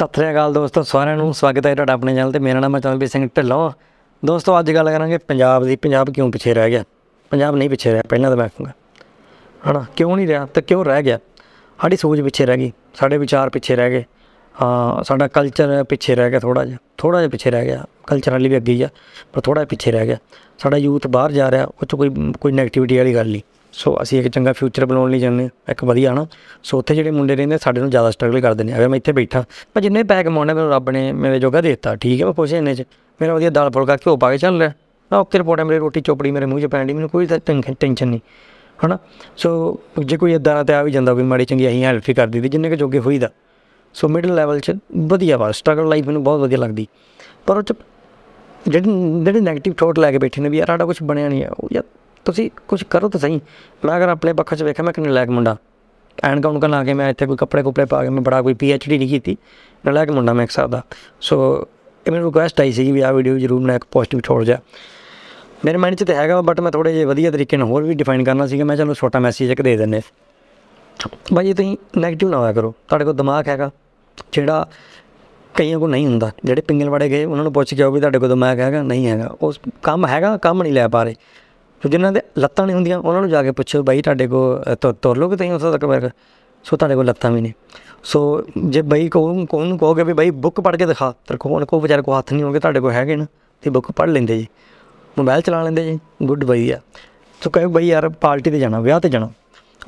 ਸਤਿ ਸ੍ਰੀ ਅਕਾਲ ਦੋਸਤੋ, ਸਾਰਿਆਂ ਨੂੰ ਸਵਾਗਤ ਹੈ ਤੁਹਾਡਾ ਆਪਣੇ ਚੈਨਲ ਤੇ। ਮੇਰਾ ਨਾਮ ਹੈ ਚੰਦਰਬੀਰ ਸਿੰਘ ਢਿੱਲੋਂ। ਦੋਸਤੋ, ਅੱਜ ਗੱਲ ਕਰਾਂਗੇ ਪੰਜਾਬ ਦੀ। ਪੰਜਾਬ ਕਿਉਂ ਪਿੱਛੇ ਰਹਿ ਗਿਆ? ਪੰਜਾਬ ਨਹੀਂ ਪਿੱਛੇ ਰਿਹਾ, ਪਹਿਲਾਂ ਤਾਂ ਮੈਂ ਕਹੂੰਗਾ। ਹਨਾ, ਕਿਉਂ ਨਹੀਂ ਰਿਹਾ ਤੇ ਕਿਉਂ ਰਹਿ ਗਿਆ? ਸਾਡੀ ਸੋਚ ਪਿੱਛੇ ਰਹਿ ਗਈ, ਸਾਡੇ ਵਿਚਾਰ ਪਿੱਛੇ ਰਹਿ ਗਏ। ਹਾਂ, ਸਾਡਾ ਕਲਚਰ ਪਿੱਛੇ ਰਹਿ ਗਿਆ ਥੋੜਾ ਜਿਹਾ ਥੋੜਾ ਜਿਹਾ ਪਿੱਛੇ ਰਹਿ ਗਿਆ। ਕਲਚਰਲੀ ਵੀ ਅੱਗੇ ਹੀ ਆ, ਪਰ ਥੋੜਾ ਪਿੱਛੇ ਰਹਿ ਗਿਆ। ਸਾਡਾ ਯੂਥ ਬਾਹਰ ਜਾ ਰਿਹਾ, ਉਹ 'ਚ ਕੋਈ ਕੋਈ ਨੈਗੇਟਿਵਿਟੀ ਵਾਲੀ ਗੱਲ ਨਹੀਂ। ਸੋ ਅਸੀਂ ਇੱਕ ਚੰਗਾ ਫਿਊਚਰ ਬਣਾਉਣ ਲਈ ਜਾਂਦੇ ਹਾਂ, ਇੱਕ ਵਧੀਆ ਨਾ ਸੋ ਉੱਥੇ ਜਿਹੜੇ ਮੁੰਡੇ ਰਹਿੰਦੇ ਸਾਡੇ ਨੂੰ ਜ਼ਿਆਦਾ ਸਟਰਗਲ ਕਰਦੇ ਨੇ। ਅਗਰ ਮੈਂ ਇੱਥੇ ਬੈਠਾ। ਮੈਂ ਜਿੰਨੇ ਪੈਕ ਕਮਾਉਣੇ ਮੈਨੂੰ ਰੱਬ ਨੇ ਮੇਰੇ ਜੋਗਾ ਦੇ ਦਿੱਤਾ। ਠੀਕ ਹੈ, ਮੈਂ ਖੁਸ਼ ਹਾਂ ਇੰਨੇ 'ਚ। ਮੇਰਾ ਵਧੀਆ ਦਾਲ ਫੁਲਕਾ ਘਿਓ ਪਾ ਕੇ ਚੱਲ ਰਿਹਾ। ਮੈਂ ਓਕੇ ਰਿਪੋਰਟ ਹੈ ਮੇਰੀ ਰੋਟੀ ਚੋਪੜੀ ਮੇਰੇ ਮੂੰਹ 'ਚ ਪੈਣ ਦੀ ਮੈਨੂੰ ਕੋਈ ਟੈਨਸ਼ਨ ਨਹੀਂ। ਹਨਾ? ਸੋ ਜੇ ਕੋਈ ਇਦਾਂ ਦਾ ਤੇ ਆ ਵੀ ਜਾਂਦਾ ਕੋਈ ਮਾੜੀ ਚੰਗੀ ਅਸੀਂ ਹੈਲਪ ਹੀ ਕਰ ਦਿੱਤੀ ਜਿੰਨੇ ਕੁ ਜੋਗੇ ਹੋਈਦਾ। ਸੋ ਮਿਡਲ ਲੈਵਲ 'ਚ ਵਧੀਆ ਵਾ ਸਟਰਗਲ ਲਾਈਫ ਮੈਨੂੰ ਬਹੁਤ ਵਧੀਆ ਲੱਗਦੀ। ਪਰ ਉਹ 'ਚ ਜਿਹੜੇ ਜਿਹੜੇ 네ਗੇਟਿਵ ਥੋਟ ਲੈ ਕੇ ਬੈਠੇ ਨੇ ਵੀ ਯਾਰ, ਸਾਡਾ ਕੁਝ ਬਣਿਆ ਨਹੀਂ ਆ, ਉਹ ਯਾਰ ਤੁਸੀਂ ਕੁਝ ਕਰੋ ਤਾਂ ਸਹੀ। ਮੈਂ ਅਗਰ ਆਪਣੇ ਪੱਖ 'ਚ ਵੇਖਿਆ, ਮੈਂ ਕਿੰਨੇ ਲਾਇਕ ਮੁੰਡਾ। ਐਨ ਕਾਉਂਟ ਲਾ ਕੇ ਮੈਂ ਇੱਥੇ ਕੋਈ ਕੱਪੜੇ ਕੁਪੜੇ ਪਾ ਕੇ ਮੈਂ ਬੜਾ ਕੋਈ ਪੀ ਐਚ ਡੀ ਨਹੀਂ ਕੀਤੀ। ਨਲਾਇਕ ਮੁੰਡਾ ਮੈਂ ਇੱਕ ਹਿਸਾਬ ਦਾ। ਸੋ ਇਹ ਮੈਨੂੰ ਰਿਕੁਐਸਟ ਆਈ ਸੀ ਵੀ ਆਹ ਵੀਡੀਓ ਜ਼ਰੂਰ ਮੈਂ ਇੱਕ ਪੋਜ਼ਿਟਿਵ ਛੋੜ ਜਾ ਮੇਰੇ ਮਾਈਂਡ 'ਚ ਤਾਂ ਹੈਗਾ ਬਟ ਮੈਂ ਥੋੜੇ ਜਿਹਾ ਵਧੀਆ ਤਰੀਕੇ ਨਾਲ ਹੋਰ ਵੀ ਡਿਫਾਈਨ ਕਰਨਾ ਸੀਗਾ। ਮੈਂ ਚਲੋ ਛੋਟਾ ਮੈਸੇਜ ਇੱਕ ਦੇ ਦਿੰਨੇ ਭਾਈ ਤੁਸੀਂ 네ਗੇਟਿਵ ਨਾ ਹੋਇਆ ਕਰੋ। ਤੁਹਾਡੇ ਕੋਲ ਦਿਮਾਗ ਹੈਗਾ, ਜਿਹੜਾ ਕਈਆਂ ਕੋਲ ਨਹੀਂ ਹੁੰਦਾ। ਜਿਹੜੇ ਪਿੰਗਲ ਵਾੜੇ ਗਏ, ਉਹਨਾਂ ਨੂੰ ਪੁੱਛ ਕੇ ਆਓ ਵੀ ਤੁਹਾਡੇ ਕੋਲ ਦਿਮਾਗ ਹੈਗਾ, ਨਹੀਂ ਹੈਗਾ। ਉਸ ਕੰਮ ਹੈਗਾ, ਕੰਮ ਨਹੀਂ ਲੈ ਪਾ ਰਹੇ। ਸੋ ਜਿਨ੍ਹਾਂ ਦੇ ਲੱਤਾਂ ਨਹੀਂ ਹੁੰਦੀਆਂ, ਉਹਨਾਂ ਨੂੰ ਜਾ ਕੇ ਪੁੱਛੋ ਬਾਈ, ਤੁਹਾਡੇ ਕੋਲ ਤੁ- ਤੁਰ ਲੋਗੇ ਤੁਸੀਂ ਉਸ ਤੱਕ? ਬੈਠ ਸੋ, ਤੁਹਾਡੇ ਕੋਲ ਲੱਤਾਂ ਵੀ ਨੇ। ਸੋ ਜੇ ਬਾਈ ਕਹੋ, ਕੋਣ ਕਹੋਗੇ ਵੀ, ਬਾਈ, ਬੁੱਕ ਪੜ੍ਹ ਕੇ ਦਿਖਾ। ਤੇ ਕੋਣ ਕੋ ਵਿਚਾਰੇ ਕੋ ਹੱਥ ਨਹੀਂ ਹੋਗੇ ਤੁਹਾਡੇ ਕੋਲ ਹੈਗੇ ਨਾ ਤੇ ਬੁੱਕ ਪੜ੍ਹ ਲੈਂਦੇ ਜੀ। ਮੋਬਾਈਲ ਚਲਾ ਲੈਂਦੇ ਜੀ, ਗੁੱਡ ਬਾਈ ਆ। ਸੋ ਕਹੇ, ਬਾਈ, ਯਾਰ, ਪਾਰਟੀ ਤੇ ਜਾਣਾ, ਵਿਆਹ ਤੇ ਜਾਣਾ।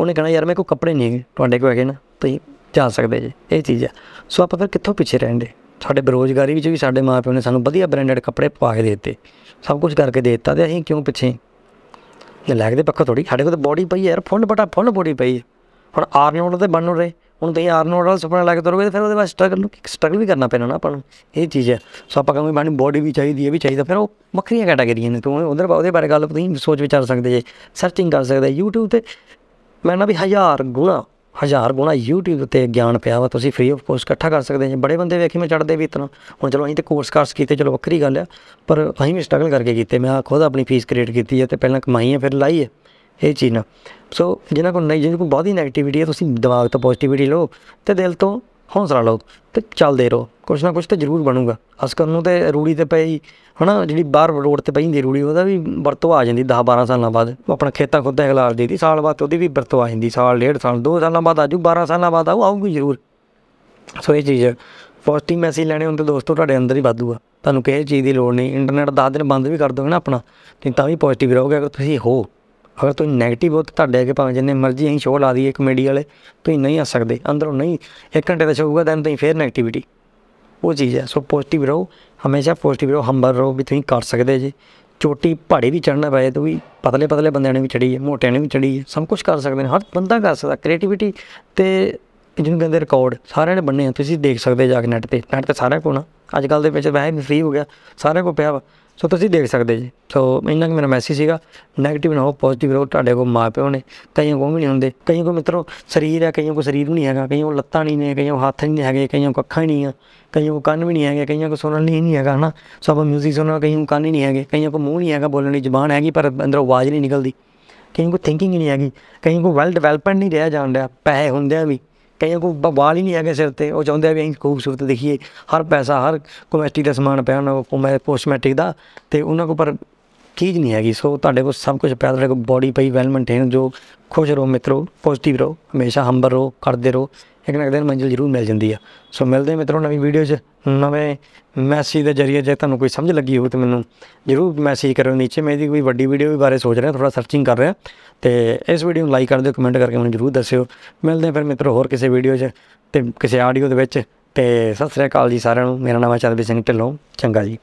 ਉਹਨੇ ਕਹਣਾ, ਯਾਰ, ਮੇਰੇ ਕੋਲ ਕੱਪੜੇ ਨਹੀਂ ਹੈਗੇ, ਤੁਹਾਡੇ ਕੋਲ ਹੈਗੇ ਨਾ, ਤੁਸੀਂ ਜਾ ਸਕਦੇ ਜੀ। ਇਹ ਚੀਜ਼ ਆ। ਸੋ ਆਪਾਂ ਫਿਰ ਕਿੱਥੋਂ ਪਿੱਛੇ ਰਹਿੰਦੇ ਸਾਡੇ ਬੇਰੁਜ਼ਗਾਰੀ ਵਿੱਚ ਵੀ ਸਾਡੇ ਮਾਪਿਓ ਨੇ ਸਾਨੂੰ ਵਧੀਆ ਬ੍ਰਾਂਡਡ ਕੱਪੜੇ ਪਾ ਕੇ ਦੇ ਦਿੱਤੇ। ਸਭ ਕੁਝ ਕਰਕੇ ਦੇ ਦਿੱਤਾ ਤੇ ਅਸੀਂ ਕਿਉਂ ਪਿੱਛੇ? ਨਲਾਇਕ ਦੇ ਪੱਖੋਂ ਥੋੜੀ ਸਾਡੇ ਕੋਲ ਤਾਂ ਬੋਡੀ ਪਈ ਹੈ ਯਾਰ ਫੁੱਲ ਬਟਾ ਫੁੱਲ ਬੋਡੀ ਪਈ ਹੈ। ਹੁਣ ਆਰਨੋਲਡ ਤੇ ਬਣ ਰਹੇ। ਹੁਣ ਤੁਸੀਂ ਆਰਨੋਲਡ ਦਾ ਸੁਪਨਾ ਲੈ ਕੇ ਤੁਰੋਗੇ ਤੇ ਫਿਰ ਉਹਦੇ ਵਾਸਤੇ ਸਟਰਗਲ ਸਟਰਗਲ ਵੀ ਕਰਨਾ ਪੈਣਾ ਨਾ ਆਪਾਂ ਨੂੰ। ਇਹ ਚੀਜ਼ ਹੈ। ਸੋ ਆਪਾਂ ਕਹਾਂਗੇ ਬਾਣੀ ਬੋਡੀ ਵੀ ਚਾਹੀਦੀ ਹੈ ਵੀ ਚਾਹੀਦਾ। ਫਿਰ ਉਹ ਵੱਖਰੀਆਂ ਕੈਟਾਗਰੀਆਂ ਨੇ। ਤੂੰ ਉਧਰ ਉਹਦੇ ਬਾਰੇ ਗੱਲ ਤੁਸੀਂ ਸੋਚ ਵਿਚਾਰ ਸਕਦੇ ਜੇ। ਸਰਚਿੰਗ ਕਰ ਸਕਦੇ YouTube ਤੇ। ਮੈਂ ਨਾ ਵੀ ਹਜ਼ਾਰ ਗੁਣਾ ਹਜ਼ਾਰ ਗੁਣਾ YouTube ਤੇ ਗਿਆਨ ਪਿਆ ਵਾ, ਤੁਸੀਂ ਫ੍ਰੀ ਆਫ ਕੋਸਟ ਇਕੱਠਾ ਕਰ ਸਕਦੇ ਜੇ। ਬੜੇ ਬੰਦੇ ਵੇਖੀ ਮੈਂ ਚੜਦੇ ਵੀ ਇਤਨਾ। ਹੁਣ ਚਲੋ ਅਸੀਂ ਤੇ ਕੋਰਸ ਕਾਰਸ ਕੀਤੇ ਚਲੋ ਵੱਖਰੀ ਗੱਲ ਆ, ਪਰ ਅਸੀਂ ਵੀ ਸਟਰਗਲ ਕਰਕੇ ਕੀਤੇ। ਮੈਂ ਖੁਦ ਆਪਣੀ ਫੀਸ ਕ੍ਰੀਏਟ ਕੀਤੀ ਹੈ ਤੇ ਪਹਿਲਾਂ ਕਮਾਈ ਹੈ ਫਿਰ ਲਾਈ ਹੈ ਇਹ ਚੀਜ਼ ਨਾ। ਸੋ ਜਿਹਨਾਂ ਕੋਲ ਨਹੀਂ ਜਿਹਨਾਂ ਕੋਲ ਬਹੁਤੀ ਨੈਗੇਟਿਵਿਟੀ ਹੈ ਤੁਸੀਂ ਦਿਮਾਗ ਤੋਂ ਪੋਜ਼ਿਟਿਵਿਟੀ ਲਓ ਤੇ ਦਿਲ ਤੋਂ ਹੌਸਲਾ ਲਓ ਤੇ ਚੱਲਦੇ ਰਹੋ। ਕੁਛ ਨਾ ਕੁਛ ਤਾਂ ਜ਼ਰੂਰ ਬਣੂਗਾ। ਅਸਕਰ ਨੂੰ ਤੇ ਰੂੜੀ ਤੇ ਪਈ, ਹਨਾ, ਜਿਹੜੀ ਬਾਹਰ ਰੋਡ ਤੇ ਪਈ ਹੁੰਦੀ ਰੂੜੀ, ਉਹਦਾ ਵੀ ਵਰਤੋਂ ਆ ਜਾਂਦੀ 10 12 ਸਾਲਾਂ ਬਾਅਦ। ਉਹ ਆਪਣਾ ਖੇਤਾਂ ਖੁੱਦਾ ਖਲਾਰ ਦੀ, ਸਾਲ ਬਾਅਦ ਉਹਦੀ ਵੀ ਵਰਤੋਂ ਆ ਜਾਂਦੀ, ਸਾਲ, ਡੇਢ ਸਾਲ 2 ਸਾਲਾਂ ਬਾਅਦ ਆਜੂ 12 ਸਾਲਾਂ ਬਾਅਦ ਆਊ, ਆਊਗੀ ਜ਼ਰੂਰ। ਸੋ ਇਹ ਚੀਜ਼ ਪੋਜ਼ਿਟਿਵ ਮੈਸੇਜ ਲੈਣੇ ਹੁੰਦੇ ਦੋਸਤੋ ਤੁਹਾਡੇ ਅੰਦਰ ਹੀ ਵਾਧੂ ਆ। ਤੁਹਾਨੂੰ ਕਿਸੇ ਚੀਜ਼ ਦੀ ਲੋੜ ਨਹੀਂ ਇੰਟਰਨੈਟ 10 ਦਿਨ ਬੰਦ ਵੀ ਕਰ ਦੋਗੇ ਨਾ ਆਪਣਾ। ਤੇ ਤਾਂ ਵੀ ਪੋਜ਼ਿਟਿਵ ਰਹੋਗੇ, ਅਗਰ ਤੁਸੀਂ ਹੋ। ਅਗਰ ਤੁਸੀਂ 네ਗੇਟਿਵ ਹੋ ਤਾਂ ਤੁਹਾਡੇ ਅੱਗੇ ਭਾਵੇਂ ਜਿੰਨੇ ਮਰਜ਼ੀ ਅਸੀਂ ਸ਼ੋਅ ਲਾ ਦਈਏ ਕਮੇਡੀ ਵਾਲੇ, ਤੁਸੀਂ ਨਹੀਂ ਆ ਸਕਦੇ, ਅੰਦਰੋਂ ਨਹੀਂ, ਇੱਕ ਘੰਟੇ ਦਾ ਸ਼ੋਅ ਹੋਊਗਾ ਤਾਂ ਤੁਸੀਂ ਫੇਰ 네ਗੇਟਿਵਿਟੀ ਉਹ ਚੀਜ਼ ਹੈ ਸੋ ਪੋਜ਼ਿਟਿਵ ਰਹੋ, ਹਮੇਸ਼ਾ ਪੋਜ਼ਿਟਿਵ ਰਹੋ ਹੰਬਲ ਰਹੋ ਵੀ ਤੁਸੀਂ ਕਰ ਸਕਦੇ ਜੀ। ਚੋਟੀ ਪਹਾੜੀ ਵੀ ਚੜਨਾ ਪਏ, ਤਾਂ ਵੀ ਪਤਲੇ ਪਤਲੇ ਬੰਦਿਆਂ ਨੇ ਵੀ ਚੜੀ ਹੈ, ਮੋਟਿਆਂ ਨੇ ਵੀ ਚੜੀ ਹੈ, ਸਭ ਕੁਝ ਕਰ ਸਕਦੇ ਨੇ, ਹਰ ਬੰਦਾ ਕਰ ਸਕਦਾ ਕ੍ਰੀਏਟੀਵਿਟੀ ਤੇ ਜਿਹਨੂੰ ਕਹਿੰਦੇ ਰਿਕਾਰਡ ਸਾਰਿਆਂ ਨੇ ਬੰਨੇ ਆ, ਤੁਸੀਂ ਦੇਖ ਸਕਦੇ ਜਾ ਕੇ ਨੈਟ ਤੇ ਨੈਟ ਤੇ ਸਾਰਿਆਂ ਕੋਲ ਨਾ। ਅੱਜ ਕੱਲ ਦੇ ਵਿੱਚ ਵੈਸੇ ਵੀ ਫ੍ਰੀ ਹੋ ਗਿਆ, ਸਾਰਿਆਂ ਕੋਲ ਪਿਆ ਵਾ। ਸੋ ਤੁਸੀਂ ਦੇਖ ਸਕਦੇ ਜੀ ਸੋ ਇੰਨਾ ਕਿ ਮੇਰਾ ਮੈਸੇਜ ਸੀਗਾ 네ਗੇਟਿਵ ਨਾ ਹੋ ਪੋਜ਼ਿਟਿਵ ਰਹੋ ਤੁਹਾਡੇ ਕੋਲ ਮਾਂ ਪਿਓ ਨੇ ਕਈਆਂ ਕੋਲ ਵੀ ਨਹੀਂ ਹੁੰਦੇ ਕਈਆਂ ਕੋਲ ਮਿੱਤਰੋ ਸਰੀਰ ਹੈ ਕਈਆਂ ਕੋਲ ਸਰੀਰ ਵੀ ਨਹੀਂ ਹੈਗਾ ਕਈਆਂ ਕੋਲ ਲੱਤਾਂ ਨਹੀਂ ਨੇ ਕਈਆਂ ਕੋਲ ਹੱਥ ਨਹੀਂ ਹੈਗੇ ਕਈਆਂ ਕੋਲ ਅੱਖਾਂ ਹੀ ਨਹੀਂ ਆ ਕਈਆਂ ਕੋਲ ਕੰਨ ਵੀ ਨਹੀਂ ਹੈਗੇ ਕਈਆਂ ਕੋਲ ਸੁਣਨ ਲਈ ਨਹੀਂ ਹੈਗਾ ਹਨਾ ਸਭ ਮਿਊਜ਼ਿਕ ਸੁਣਨ ਕਈਆਂ ਕੋਲ ਕੰਨ ਹੀ ਨਹੀਂ ਹੈਗੇ ਕਈਆਂ ਕੋਲ ਮੂੰਹ ਨਹੀਂ ਹੈਗਾ ਬੋਲਣ ਦੀ ਜ਼ੁਬਾਨ ਹੈਗੀ ਪਰ ਅੰਦਰੋਂ ਆਵਾਜ਼ ਨਹੀਂ ਨਿਕਲਦੀ ਕਈਆਂ ਕੋਲ ਥਿੰਕਿੰਗ ਹੀ ਨਹੀਂ ਹੈਗੀ ਕਈਆਂ ਕੋਲ ਵੈਲ ਡਿਵੈਲਪਮੈਂਟ ਨਹੀਂ ਰਿਹਾ ਜਾਣ ਡਿਆ ਪੈਸੇ ਹੁੰਦਿਆਂ ਵੀ ਕਈਆਂ ਕੋਲ ਬ- ਵਾਲ ਹੀ ਨਹੀਂ ਹੈਗੇ ਸਿਰ ਤੇ। ਉਹ ਚਾਹੁੰਦੇ ਆ ਵੀ ਅਸੀਂ ਖੂਬਸੂਰਤ ਦਿਖੀਏ। ਹਰ ਪੈਸਾ, ਹਰ ਕੋਮੈਸਟੀ ਦਾ ਸਮਾਨ ਪਿਆ ਉਹਨਾਂ ਕੋਲ ਕੋਸਮੈਟਿਕ ਦਾ। ਤੇ ਉਹਨਾਂ ਕੋਲ ਪਰ ਚੀਜ਼ ਨਹੀਂ ਹੈਗੀ। ਸੋ ਤੁਹਾਡੇ ਕੋਲ ਸਭ ਕੁਝ ਪਿਆ, ਤੁਹਾਡੇ ਕੋਲ ਬੋਡੀ ਪਈ ਵੈਲ ਮੇਨਟੇਨ ਜੋ ਖੁਸ਼ ਰਹੋ ਮਿੱਤਰੋ ਪੋਜ਼ਿਟਿਵ ਰਹੋ, ਹਮੇਸ਼ਾ ਹੰਬਲ ਰਹੋ, ਕਰਦੇ ਰਹੋ, ਇੱਕ ਨਾ ਇੱਕ ਦਿਨ ਮੰਜ਼ਿਲ ਜ਼ਰੂਰ ਮਿਲ ਜਾਂਦੀ ਆ। ਸੋ ਮਿਲਦੇ ਹਾਂ ਮਿੱਤਰੋ ਨਵੀਂ ਵੀਡੀਓ 'ਚ, ਨਵੇਂ ਮੈਸੇਜ ਦੇ ਜਰੀਏ, ਜੇ ਤੁਹਾਨੂੰ ਕੋਈ ਸਮਝ ਲੱਗੀ ਹੋਵੇ ਤਾਂ ਮੈਨੂੰ ਜ਼ਰੂਰ ਮੈਸੇਜ ਕਰਿਓ। ਨੀਚੇ ਮੈਂ ਇਹਦੀ ਕੋਈ ਵੱਡੀ ਵੀਡੀਓ ਵੀ ਬਾਰੇ ਸੋਚ ਰਿਹਾ ਥੋੜਾ ਸਰਚਿੰਗ ਕਰ ਰਿਹਾ। ਤੇ ਇਸ ਵੀਡੀਓ ਨੂੰ ਲਾਈਕ ਕਰ ਦਿਓ ਕਮੈਂਟ ਕਰਕੇ ਮੈਨੂੰ ਜ਼ਰੂਰ ਦੱਸਿਓ। ਮਿਲਦੇ ਹਾਂ ਫਿਰ ਮਿੱਤਰੋ ਹੋਰ ਕਿਸੇ ਵੀਡੀਓ 'ਚ ਤੇ ਕਿਸੇ ਆਡੀਓ ਦੇ ਵਿੱਚ। ਤੇ ਸਤਿ ਸ੍ਰੀ ਅਕਾਲ ਜੀ ਸਾਰਿਆਂ ਨੂੰ। ਮੇਰਾ ਨਾਮ ਹੈ ਚਰਨਜੀਤ ਸਿੰਘ ਢਿੱਲੋਂ। ਚੰਗਾ ਜੀ।